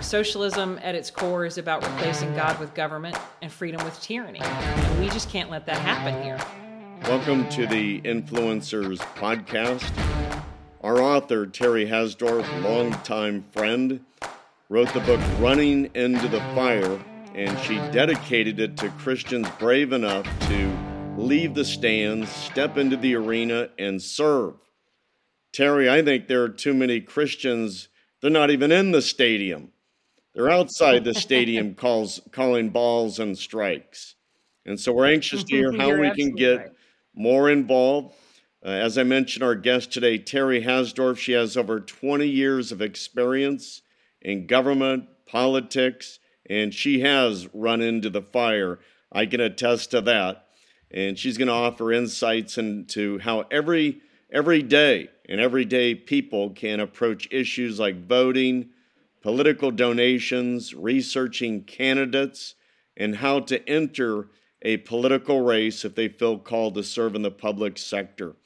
know, socialism at its core is about replacing God with government and freedom with tyranny. And we just can't let that happen here. Welcome to the Influencers Podcast. Our author, Terri Hasdorff, longtime friend, wrote the book Running into the Fire, and she dedicated it to Christians brave enough to leave the stands, step into the arena, and serve. Terri, I think there are too many Christians, they're not even in the stadium. They're outside the stadium calls, calling balls and strikes. And so we're anxious to hear how we can get right more involved. Uh, as I mentioned, our guest today, Terri Hasdorff, she has over 20 years of experience in government, politics, and she has run into the fire. I can attest to that. And she's going to offer insights into how every every day and everyday people can approach issues like voting, political donations, researching candidates, and how to enter a political race if they feel called to serve in the public sector.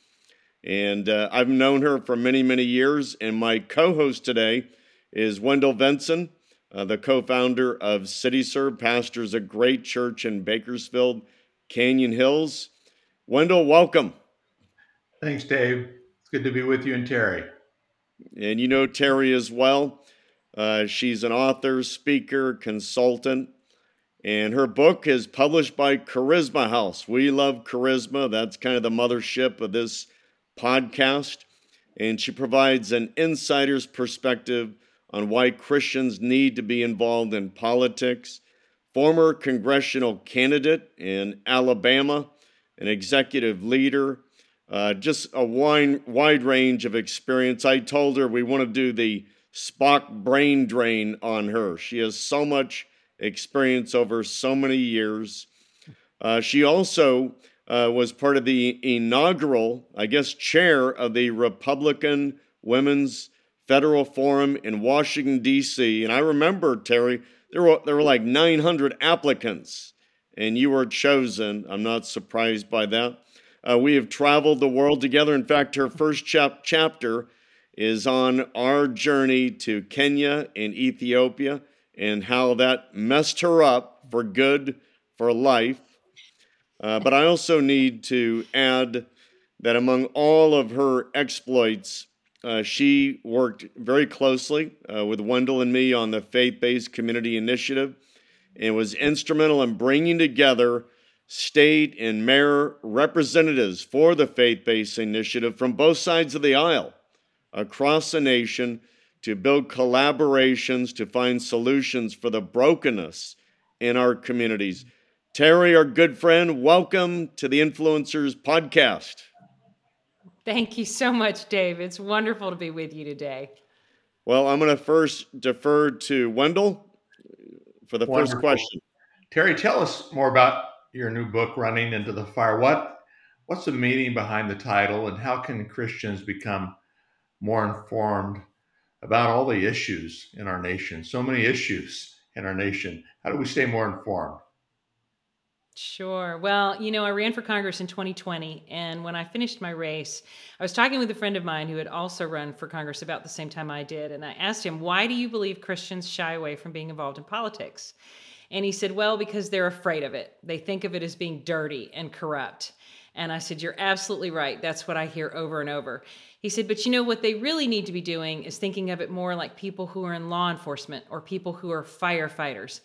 And uh, I've known her for many, many years. And my co host today is Wendell Vinson, uh, the co founder of CityServe, pastors a great church in Bakersfield, Canyon Hills. Wendell, welcome. Thanks, Dave. It's good to be with you and Terri. And you know Terri as well. Uh, she's an author, speaker, consultant, and her book is published by Charisma House. We love Charisma. That's kind of the mothership of this podcast. And she provides an insider's perspective on why Christians need to be involved in politics. Former congressional candidate in Alabama, an executive leader, uh, just a wide, wide range of experience. I told her we want to do the Spock brain drain on her. She has so much experience over so many years. Uh, she also uh, was part of the inaugural, I guess, chair of the Republican Women's Federal Forum in Washington, D.C. And I remember, Terri, there were, there were like 900 applicants, and you were chosen. I'm not surprised by that. Uh, we have traveled the world together. In fact, her first chap- chapter is on our journey to Kenya and Ethiopia and how that messed her up for good for life. Uh, but I also need to add that among all of her exploits, uh, she worked very closely uh, with Wendell and me on the Faith Based Community Initiative and was instrumental in bringing together state and mayor representatives for the Faith Based Initiative from both sides of the aisle across the nation to build collaborations to find solutions for the brokenness in our communities. Terri, our good friend, welcome to the Influencers Podcast. Thank you so much, Dave. It's wonderful to be with you today. Well, I'm going to first defer to Wendell for the Wonderful. first question. Terri, tell us more about your new book, Running into the Fire. What what's the meaning behind the title, and how can Christians become more informed about all the issues in our nation, so many issues in our nation. How do we stay more informed? Sure. Well, you know, I ran for Congress in 2020, and when I finished my race, I was talking with a friend of mine who had also run for Congress about the same time I did, and I asked him, Why do you believe Christians shy away from being involved in politics? And he said, Well, because they're afraid of it. They think of it as being dirty and corrupt. And I said, You're absolutely right. That's what I hear over and over. He said, But you know what they really need to be doing is thinking of it more like people who are in law enforcement or people who are firefighters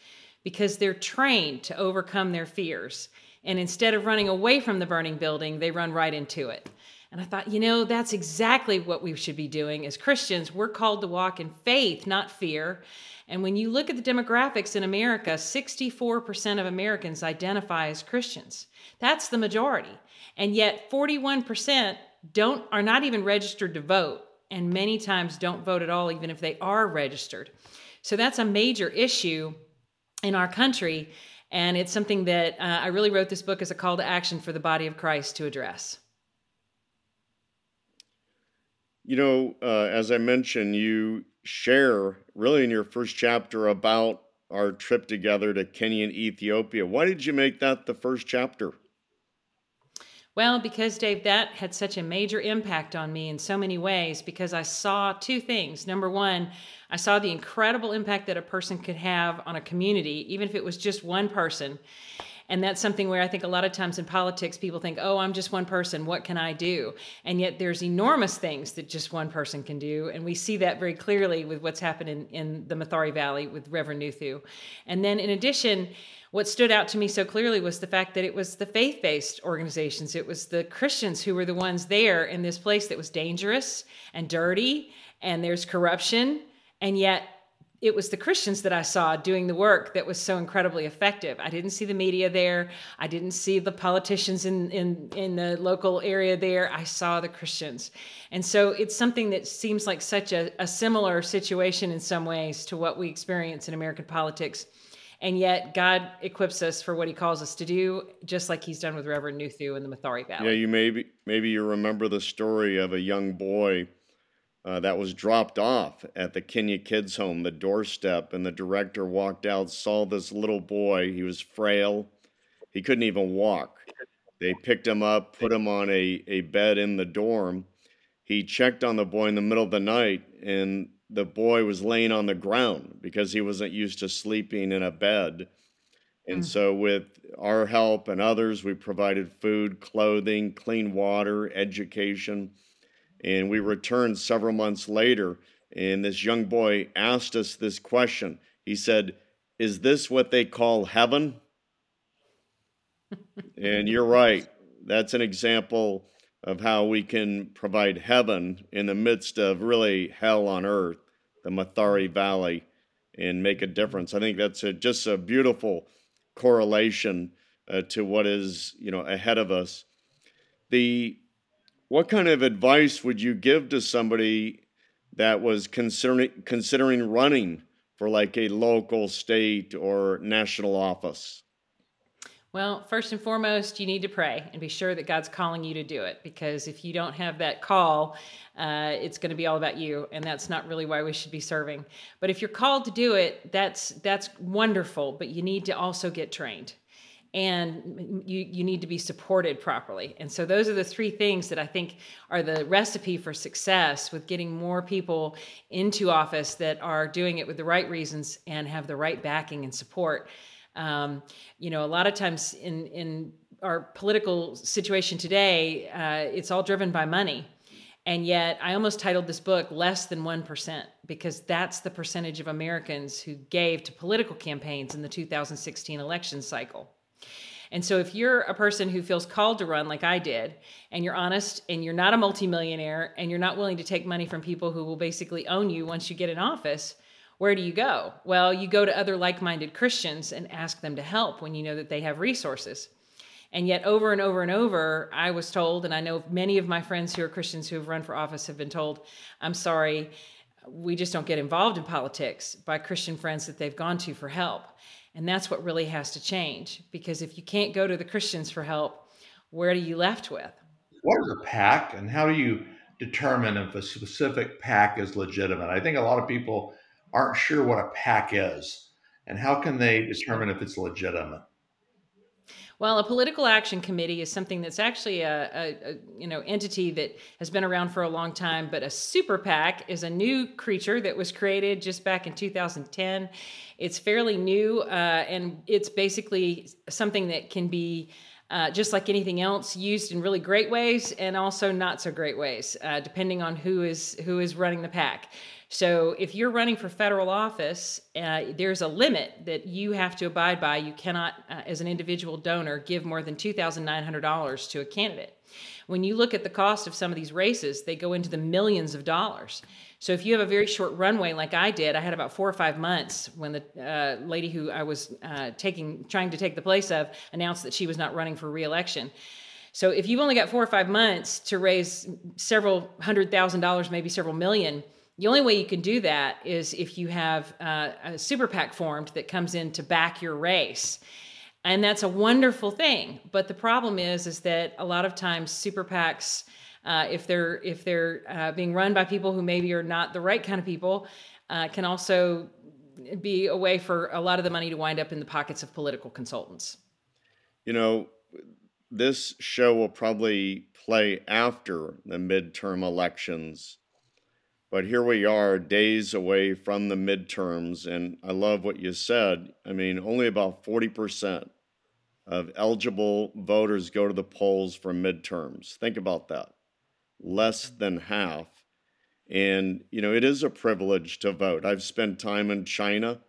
because they're trained to overcome their fears. And instead of running away from the burning building, they run right into it. And I thought, you know, that's exactly what we should be doing as Christians. We're called to walk in faith, not fear. And when you look at the demographics in America, 64% of Americans identify as Christians. That's the majority. And yet 41% don't are not even registered to vote and many times don't vote at all even if they are registered. So that's a major issue in our country and it's something that uh, I really wrote this book as a call to action for the body of Christ to address. You know, uh, as I mentioned, you share really in your first chapter about our trip together to Kenya and Ethiopia. Why did you make that the first chapter? Well, because Dave, that had such a major impact on me in so many ways because I saw two things. Number one, I saw the incredible impact that a person could have on a community, even if it was just one person. And that's something where I think a lot of times in politics, people think, oh, I'm just one person. What can I do? And yet there's enormous things that just one person can do. And we see that very clearly with what's happened in, in the Mathare Valley with Reverend Nuthu. And then in addition, what stood out to me so clearly was the fact that it was the faith based organizations, it was the Christians who were the ones there in this place that was dangerous and dirty, and there's corruption. And yet it was the Christians that I saw doing the work that was so incredibly effective. I didn't see the media there. I didn't see the politicians in, in, in the local area there. I saw the Christians. And so it's something that seems like such a, a similar situation in some ways to what we experience in American politics. And yet God equips us for what he calls us to do, just like he's done with Reverend Nuthu in the Mathare Valley. Yeah, you maybe maybe you remember the story of a young boy uh, that was dropped off at the Kenya Kids Home, the doorstep, and the director walked out, saw this little boy. He was frail, he couldn't even walk. They picked him up, put him on a, a bed in the dorm. He checked on the boy in the middle of the night, and the boy was laying on the ground because he wasn't used to sleeping in a bed. And mm. so, with our help and others, we provided food, clothing, clean water, education and we returned several months later, and this young boy asked us this question. He said, Is this what they call heaven? and you're right. That's an example of how we can provide heaven in the midst of really hell on earth, the Mathare Valley, and make a difference. I think that's a, just a beautiful correlation uh, to what is you know ahead of us. The what kind of advice would you give to somebody that was considering considering running for like a local, state, or national office? Well, first and foremost, you need to pray and be sure that God's calling you to do it. Because if you don't have that call, uh, it's going to be all about you, and that's not really why we should be serving. But if you're called to do it, that's that's wonderful. But you need to also get trained and you you need to be supported properly. And so those are the three things that I think are the recipe for success with getting more people into office that are doing it with the right reasons and have the right backing and support. Um, you know, a lot of times in in our political situation today, uh, it's all driven by money. And yet, I almost titled this book Less Than 1%, because that's the percentage of Americans who gave to political campaigns in the 2016 election cycle. And so if you're a person who feels called to run like I did, and you're honest and you're not a multimillionaire and you're not willing to take money from people who will basically own you once you get in office, where do you go? Well, you go to other like minded Christians and ask them to help when you know that they have resources. And yet, over and over and over, I was told, and I know many of my friends who are Christians who have run for office have been told, I'm sorry, we just don't get involved in politics by Christian friends that they've gone to for help. And that's what really has to change because if you can't go to the Christians for help, where are you left with? What is a PAC and how do you determine if a specific PAC is legitimate? I think a lot of people aren't sure what a PAC is and how can they determine if it's legitimate? Well, a political action committee is something that's actually a, a, a, you know entity that has been around for a long time. But a super PAC is a new creature that was created just back in 2010. It's fairly new, uh, and it's basically something that can be. Uh, just like anything else, used in really great ways and also not so great ways, uh, depending on who is who is running the PAC. So if you're running for federal office, uh, there's a limit that you have to abide by. You cannot, uh, as an individual donor, give more than $2,900 to a candidate. When you look at the cost of some of these races, they go into the millions of dollars. So if you have a very short runway, like I did, I had about four or five months when the uh, lady who I was uh, taking, trying to take the place of, announced that she was not running for reelection. So if you've only got four or five months to raise several hundred thousand dollars, maybe several million, the only way you can do that is if you have uh, a super PAC formed that comes in to back your race. And that's a wonderful thing. But the problem is, is that a lot of times super PACs, uh, if they're if they're uh, being run by people who maybe are not the right kind of people, uh, can also be a way for a lot of the money to wind up in the pockets of political consultants. You know, this show will probably play after the midterm elections. But here we are, days away from the midterms. And I love what you said. I mean, only about 40% of eligible voters go to the polls for midterms. Think about that. Less than half. And, you know, it is a privilege to vote. I've spent time in China.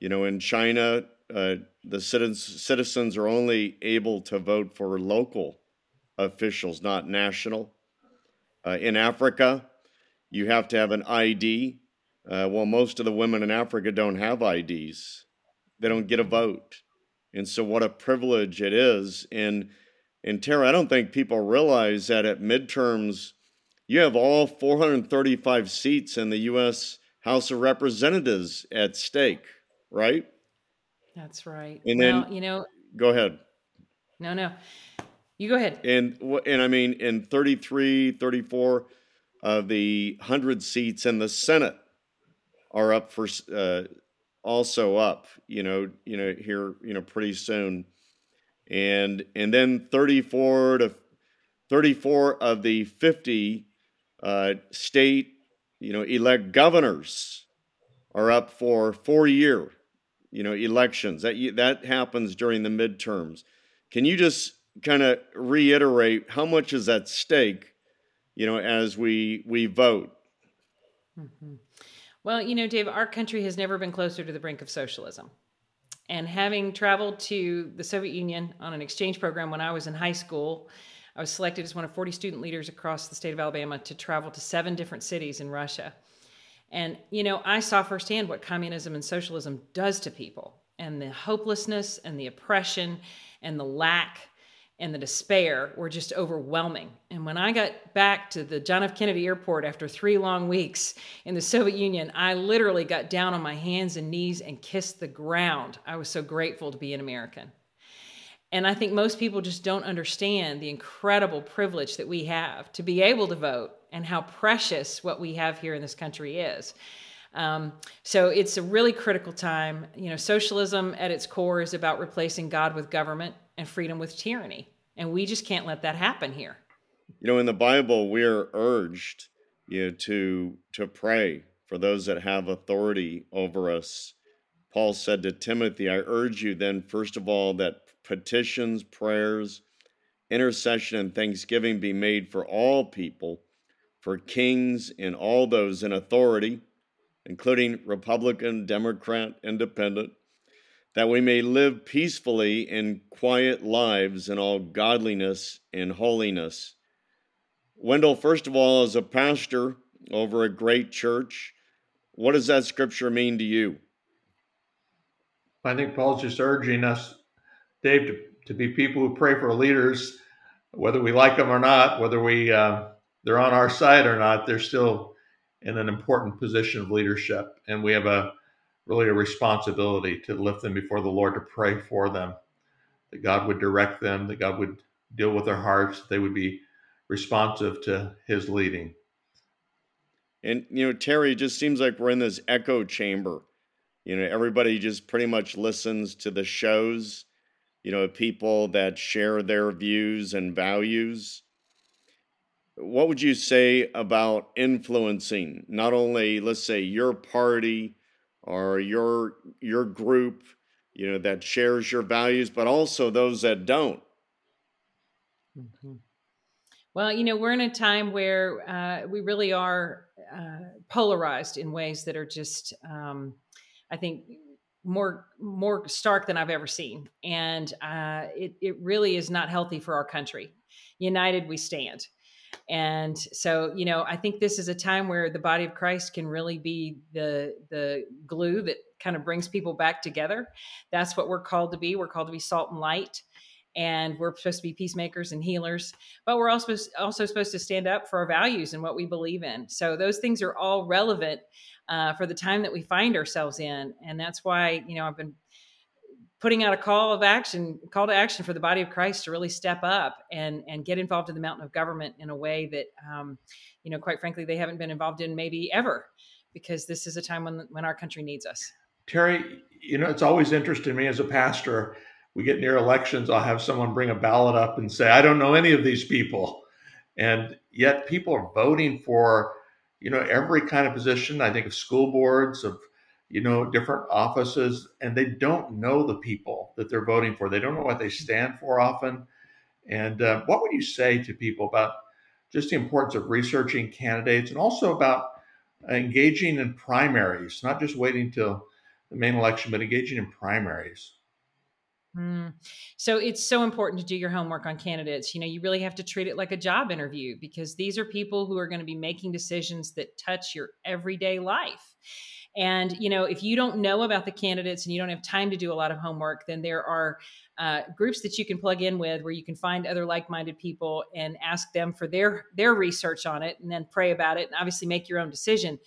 You know, in China, uh, the citizens citizens are only able to vote for local officials, not national. Uh, in Africa, you have to have an ID. Uh, well, most of the women in Africa don't have IDs, they don't get a vote. And so, what a privilege it is. And, and Tara, I don't think people realize that at midterms, you have all 435 seats in the U.S. House of Representatives at stake, right? That's right. And well, then, you know, go ahead. No, no. You go ahead. And and I mean, in 33, 34 of the 100 seats in the Senate are up for uh, also up, you know, you know here, you know, pretty soon. And and then 34 to 34 of the 50 uh, state, you know, elect governors are up for four year you know, elections. That that happens during the midterms. Can you just kind of reiterate how much is at stake, you know, as we we vote? Mm-hmm. Well, you know, Dave, our country has never been closer to the brink of socialism. And having traveled to the Soviet Union on an exchange program when I was in high school, I was selected as one of 40 student leaders across the state of Alabama to travel to seven different cities in Russia. And, you know, I saw firsthand what communism and socialism does to people and the hopelessness and the oppression and the lack and the despair were just overwhelming. And when I got back to the John F. Kennedy Airport after three long weeks in the Soviet Union, I literally got down on my hands and knees and kissed the ground. I was so grateful to be an American. And I think most people just don't understand the incredible privilege that we have to be able to vote and how precious what we have here in this country is. Um, so it's a really critical time. You know, socialism at its core is about replacing God with government and freedom with tyranny. And we just can't let that happen here. You know, in the Bible, we're urged you know, to to pray for those that have authority over us. Paul said to Timothy, I urge you then, first of all, that petitions, prayers, intercession, and thanksgiving be made for all people, for kings and all those in authority, including Republican, Democrat, Independent, that we may live peacefully and quiet lives in all godliness and holiness. Wendell, first of all, as a pastor over a great church, what does that scripture mean to you? I think Paul's just urging us Dave, to, to be people who pray for leaders, whether we like them or not, whether we uh, they're on our side or not, they're still in an important position of leadership, and we have a really a responsibility to lift them before the Lord to pray for them, that God would direct them, that God would deal with their hearts, that they would be responsive to His leading. And you know, Terri, it just seems like we're in this echo chamber. You know, everybody just pretty much listens to the shows you know, people that share their views and values. What would you say about influencing not only, let's say, your party or your your group, you know, that shares your values, but also those that don't? Mm-hmm. Well, you know, we're in a time where uh, we really are uh, polarized in ways that are just, um, I think, more more stark than I've ever seen, and uh, it it really is not healthy for our country. United we stand, and so you know I think this is a time where the body of Christ can really be the the glue that kind of brings people back together. That's what we're called to be. We're called to be salt and light. And we're supposed to be peacemakers and healers, but we're also also supposed to stand up for our values and what we believe in. So those things are all relevant uh, for the time that we find ourselves in. And that's why, you know, I've been putting out a call of action, call to action for the body of Christ to really step up and and get involved in the mountain of government in a way that, um, you know, quite frankly, they haven't been involved in maybe ever, because this is a time when when our country needs us. Terri, you know, it's always interested me as a pastor we get near elections, I'll have someone bring a ballot up and say, I don't know any of these people. And yet people are voting for, you know, every kind of position. I think of school boards, of, you know, different offices, and they don't know the people that they're voting for. They don't know what they stand for often. And uh, what would you say to people about just the importance of researching candidates and also about engaging in primaries, not just waiting till the main election, but engaging in primaries? Mm. So it's so important to do your homework on candidates. You know, you really have to treat it like a job interview because these are people who are going to be making decisions that touch your everyday life. And, you know, if you don't know about the candidates and you don't have time to do a lot of homework, then there are uh, groups that you can plug in with where you can find other like-minded people and ask them for their their research on it and then pray about it and obviously make your own decision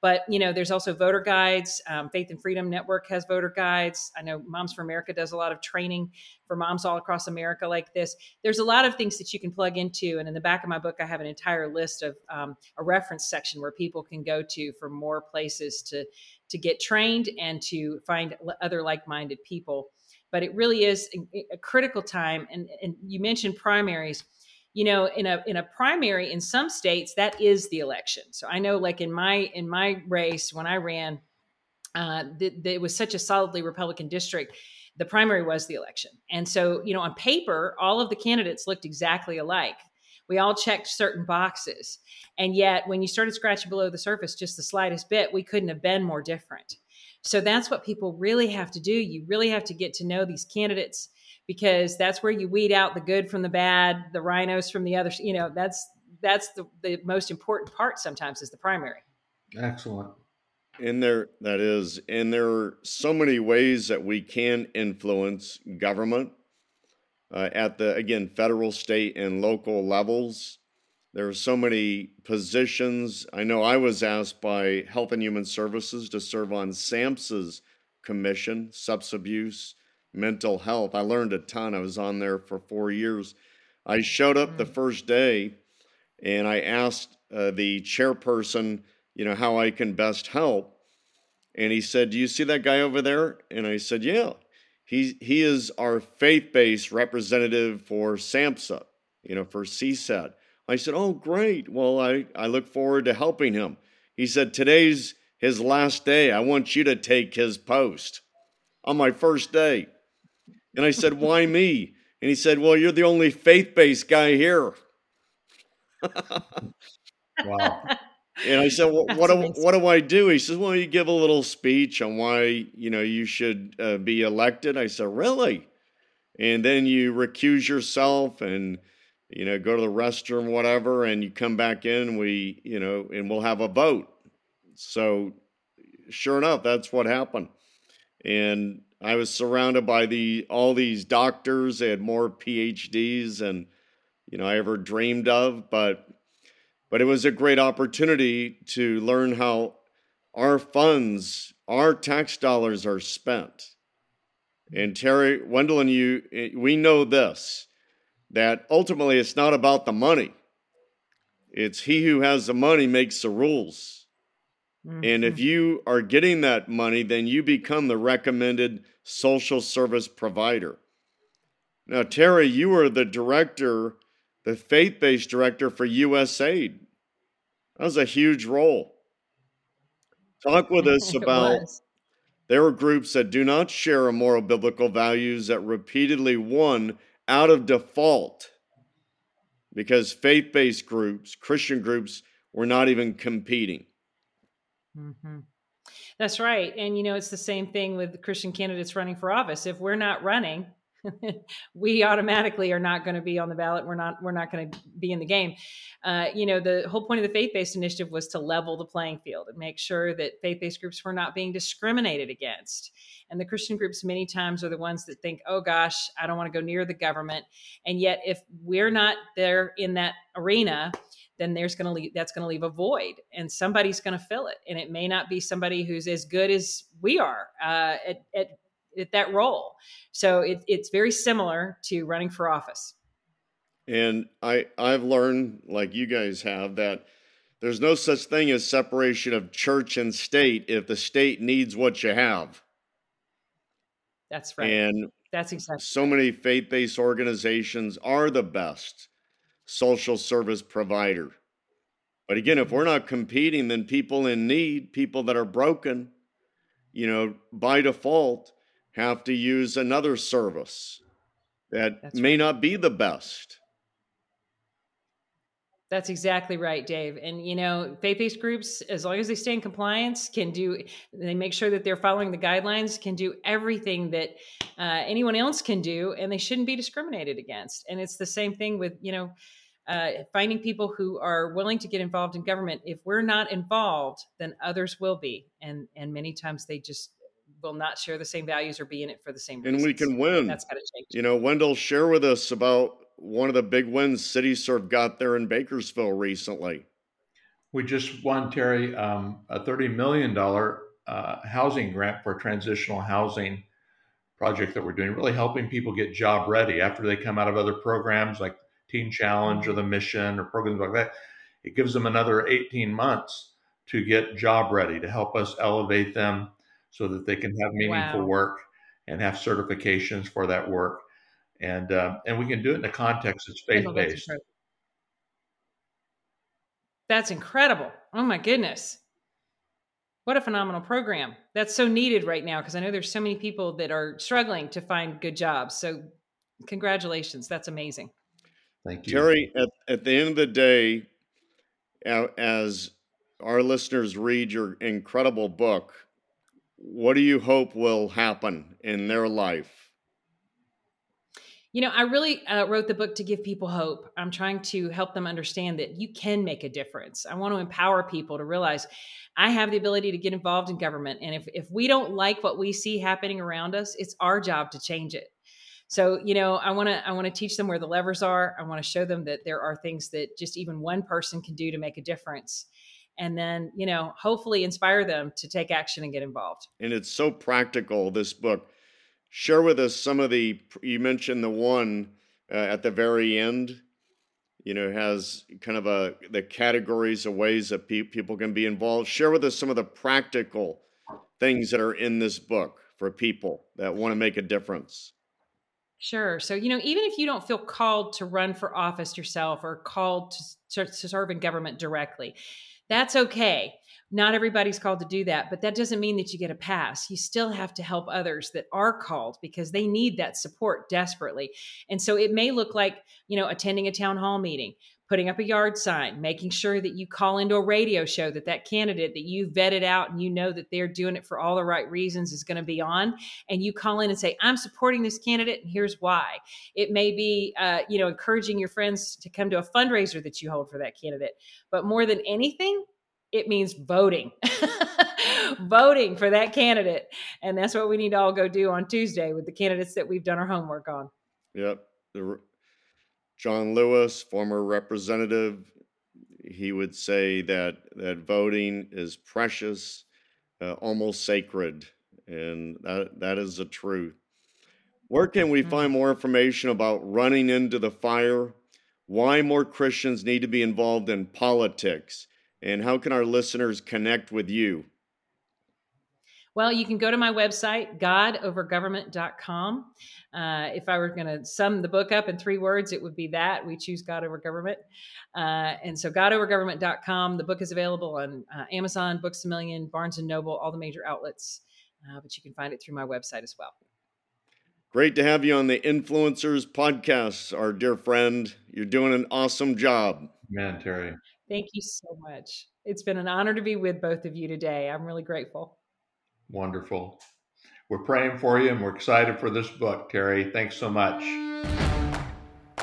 but you know, there's also voter guides. Um, Faith and Freedom Network has voter guides. I know Moms for America does a lot of training for moms all across America like this. There's a lot of things that you can plug into, and in the back of my book, I have an entire list of um, a reference section where people can go to for more places to to get trained and to find other like-minded people. But it really is a, a critical time. And, and you mentioned primaries you know in a in a primary in some states that is the election. So i know like in my in my race when i ran uh th- th- it was such a solidly republican district the primary was the election. And so you know on paper all of the candidates looked exactly alike. We all checked certain boxes. And yet when you started scratching below the surface just the slightest bit we couldn't have been more different. So that's what people really have to do. You really have to get to know these candidates because that's where you weed out the good from the bad, the RINOs from the others. You know, that's that's the, the most important part sometimes is the primary. Excellent. And there, that is, and there are so many ways that we can influence government uh, at the again federal, state, and local levels. There are so many positions. I know I was asked by Health and Human Services to serve on SAMHSA's commission, substance abuse mental health. I learned a ton. I was on there for four years. I showed up the mm. first day and I asked uh, the chairperson, you know, how I can best help. And he said, Do you see that guy over there? And I said, Yeah. He, he is our faith based representative for SAMHSA, you know, for CSAT. I said, Oh, great. Well, I, I look forward to helping him. He said, Today's his last day. I want you to take his post on my first day. And I said, Why me? And he said, Well, you're the only faith based guy here. wow. And I said, well, what do, what do I do? He says, well, you give a little speech on why, you know, you should uh, be elected. I said, really? And then you recuse yourself and, you know, go to the restroom, whatever, and you come back in, we, you know, and we'll have a vote. So sure enough, that's what happened. And I was surrounded by the all these doctors. They had more PhDs than you know I ever dreamed of, but but it was a great opportunity to learn how our funds, our tax dollars are spent. And Terri, Wendell, and you, we know this that ultimately it's not about the money. It's he who has the money makes the rules. Mm-hmm. And if mm-hmm. you are getting that money, then you become the recommended social service provider. Now, Terri, you are the director, the faith based director for USAID. That was a huge role. Talk with us about there are groups that do not share a moral biblical values that repeatedly won out of default because faith based groups, Christian groups, were not even competing. Mm-hmm. That's right. And, you know, it's the same thing with Christian candidates running for office. If we're not running, we automatically are not going to be on the ballot. We're not. We're not going to be in the game. Uh, you know, the whole point of the faith-based initiative was to level the playing field and make sure that faith-based groups were not being discriminated against. And the Christian groups many times are the ones that think, "Oh gosh, I don't want to go near the government." And yet, if we're not there in that arena, then there's going to leave that's going to leave a void and somebody's going to fill it and it may not be somebody who's as good as we are uh, at, at, at, that role. So it, it's very similar to running for office. And i i've learned like you guys have that there's no such thing as separation of church and state if the state needs what you have. That's right. And That's exactly. So many faith based organizations are the best social service provider. But again, if we're not competing, then people in need, people that are broken, you know, by default have to use another service that That's may right. not be the best. That's exactly right, Dave. And you know, faith-based groups, as long as they stay in compliance, can do. They make sure that they're following the guidelines, can do everything that uh, anyone else can do, and they shouldn't be discriminated against. And it's the same thing with you know, uh, finding people who are willing to get involved in government. If we're not involved, then others will be, and and many times they just will not share the same values or be in it for the same And reasons. we can win. That's got to change. You know, Wendell, share with us about one of the big wins CityServe got there in Bakersfield recently. We just won, Terri, um, a $30 million uh, housing grant for a transitional housing project that we're doing, really helping people get job ready after they come out of other programs like Teen Challenge or the Mission or programs like that. It gives them another 18 months to get job ready to help us elevate them so that they can have meaningful Wow. work and have certifications for that work. And, uh, and we can do it in a context that's faith know that's based. That's incredible. Oh my goodness. What a phenomenal program. That's so needed right now because I know there's so many people that are struggling to find good jobs. So congratulations. That's amazing. Thank you. Terri, at, at the end of the day, as our listeners read your incredible book, what do you hope will happen in their life? You know, I really uh, wrote the book to give people hope. I'm trying to help them understand that you can make a difference. I want to empower people to realize I have the ability to get involved in government. And if, if we don't like what we see happening around us, it's our job to change it. So, you know, I want to I want to teach them where the levers are. I want to show them that there are things that just even one person can do to make a difference. And then, you know, hopefully inspire them to take action and get involved. And it's so practical, this book. Share with us some of the, you mentioned the one uh, at the very end, you know, has kind of a, the categories of ways that pe- people can be involved. Share with us some of the practical things that are in this book for people that want to make a difference. Sure. So, you know, even if you don't feel called to run for office yourself or called to, to, to serve in government directly, that's okay. Not everybody's called to do that, but that doesn't mean that you get a pass. You still have to help others that are called because they need that support desperately. And so it may look like, you know, attending a town hall meeting, putting up a yard sign, making sure that you call into a radio show that that candidate that you vetted out and you know that they're doing it for all the right reasons is going to be on and you call in and say i'm supporting this candidate and here's why it may be uh, you know encouraging your friends to come to a fundraiser that you hold for that candidate but more than anything it means voting voting for that candidate and that's what we need to all go do on tuesday with the candidates that we've done our homework on Yep. John Lewis, former representative, he would say that that voting is precious, uh, almost sacred, and that that is the truth. Where can we Mhm. find more information about running into the fire? Why more Christians need to be involved in politics, and how can our listeners connect with you? Well, you can go to my website, godovergovernment.com. Uh, if I were going to sum the book up in three words, it would be that we choose God over government. Uh, and so, godovergovernment.com. The book is available on uh, Amazon, Books a Million, Barnes and Noble, all the major outlets. Uh, but you can find it through my website as well. Great to have you on the Influencers podcast, our dear friend. You're doing an awesome job. Man, Terri. Thank you so much. It's been an honor to be with both of you today. I'm really grateful. Wonderful. We're praying for you and we're excited for this book, Terri. Thanks so much.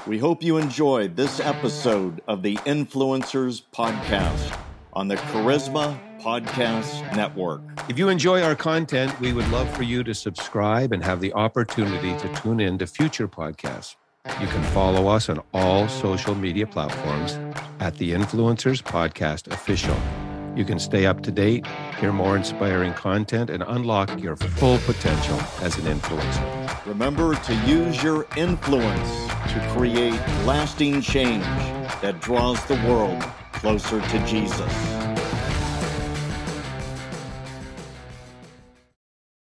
We hope you enjoyed this episode of the Influencers Podcast on the Charisma Podcast Network. If you enjoy our content, we would love for you to subscribe and have the opportunity to tune in to future podcasts. You can follow us on all social media platforms at the Influencers Podcast Official. You can stay up to date, hear more inspiring content, and unlock your full potential as an influencer. Remember to use your influence to create lasting change that draws the world closer to Jesus.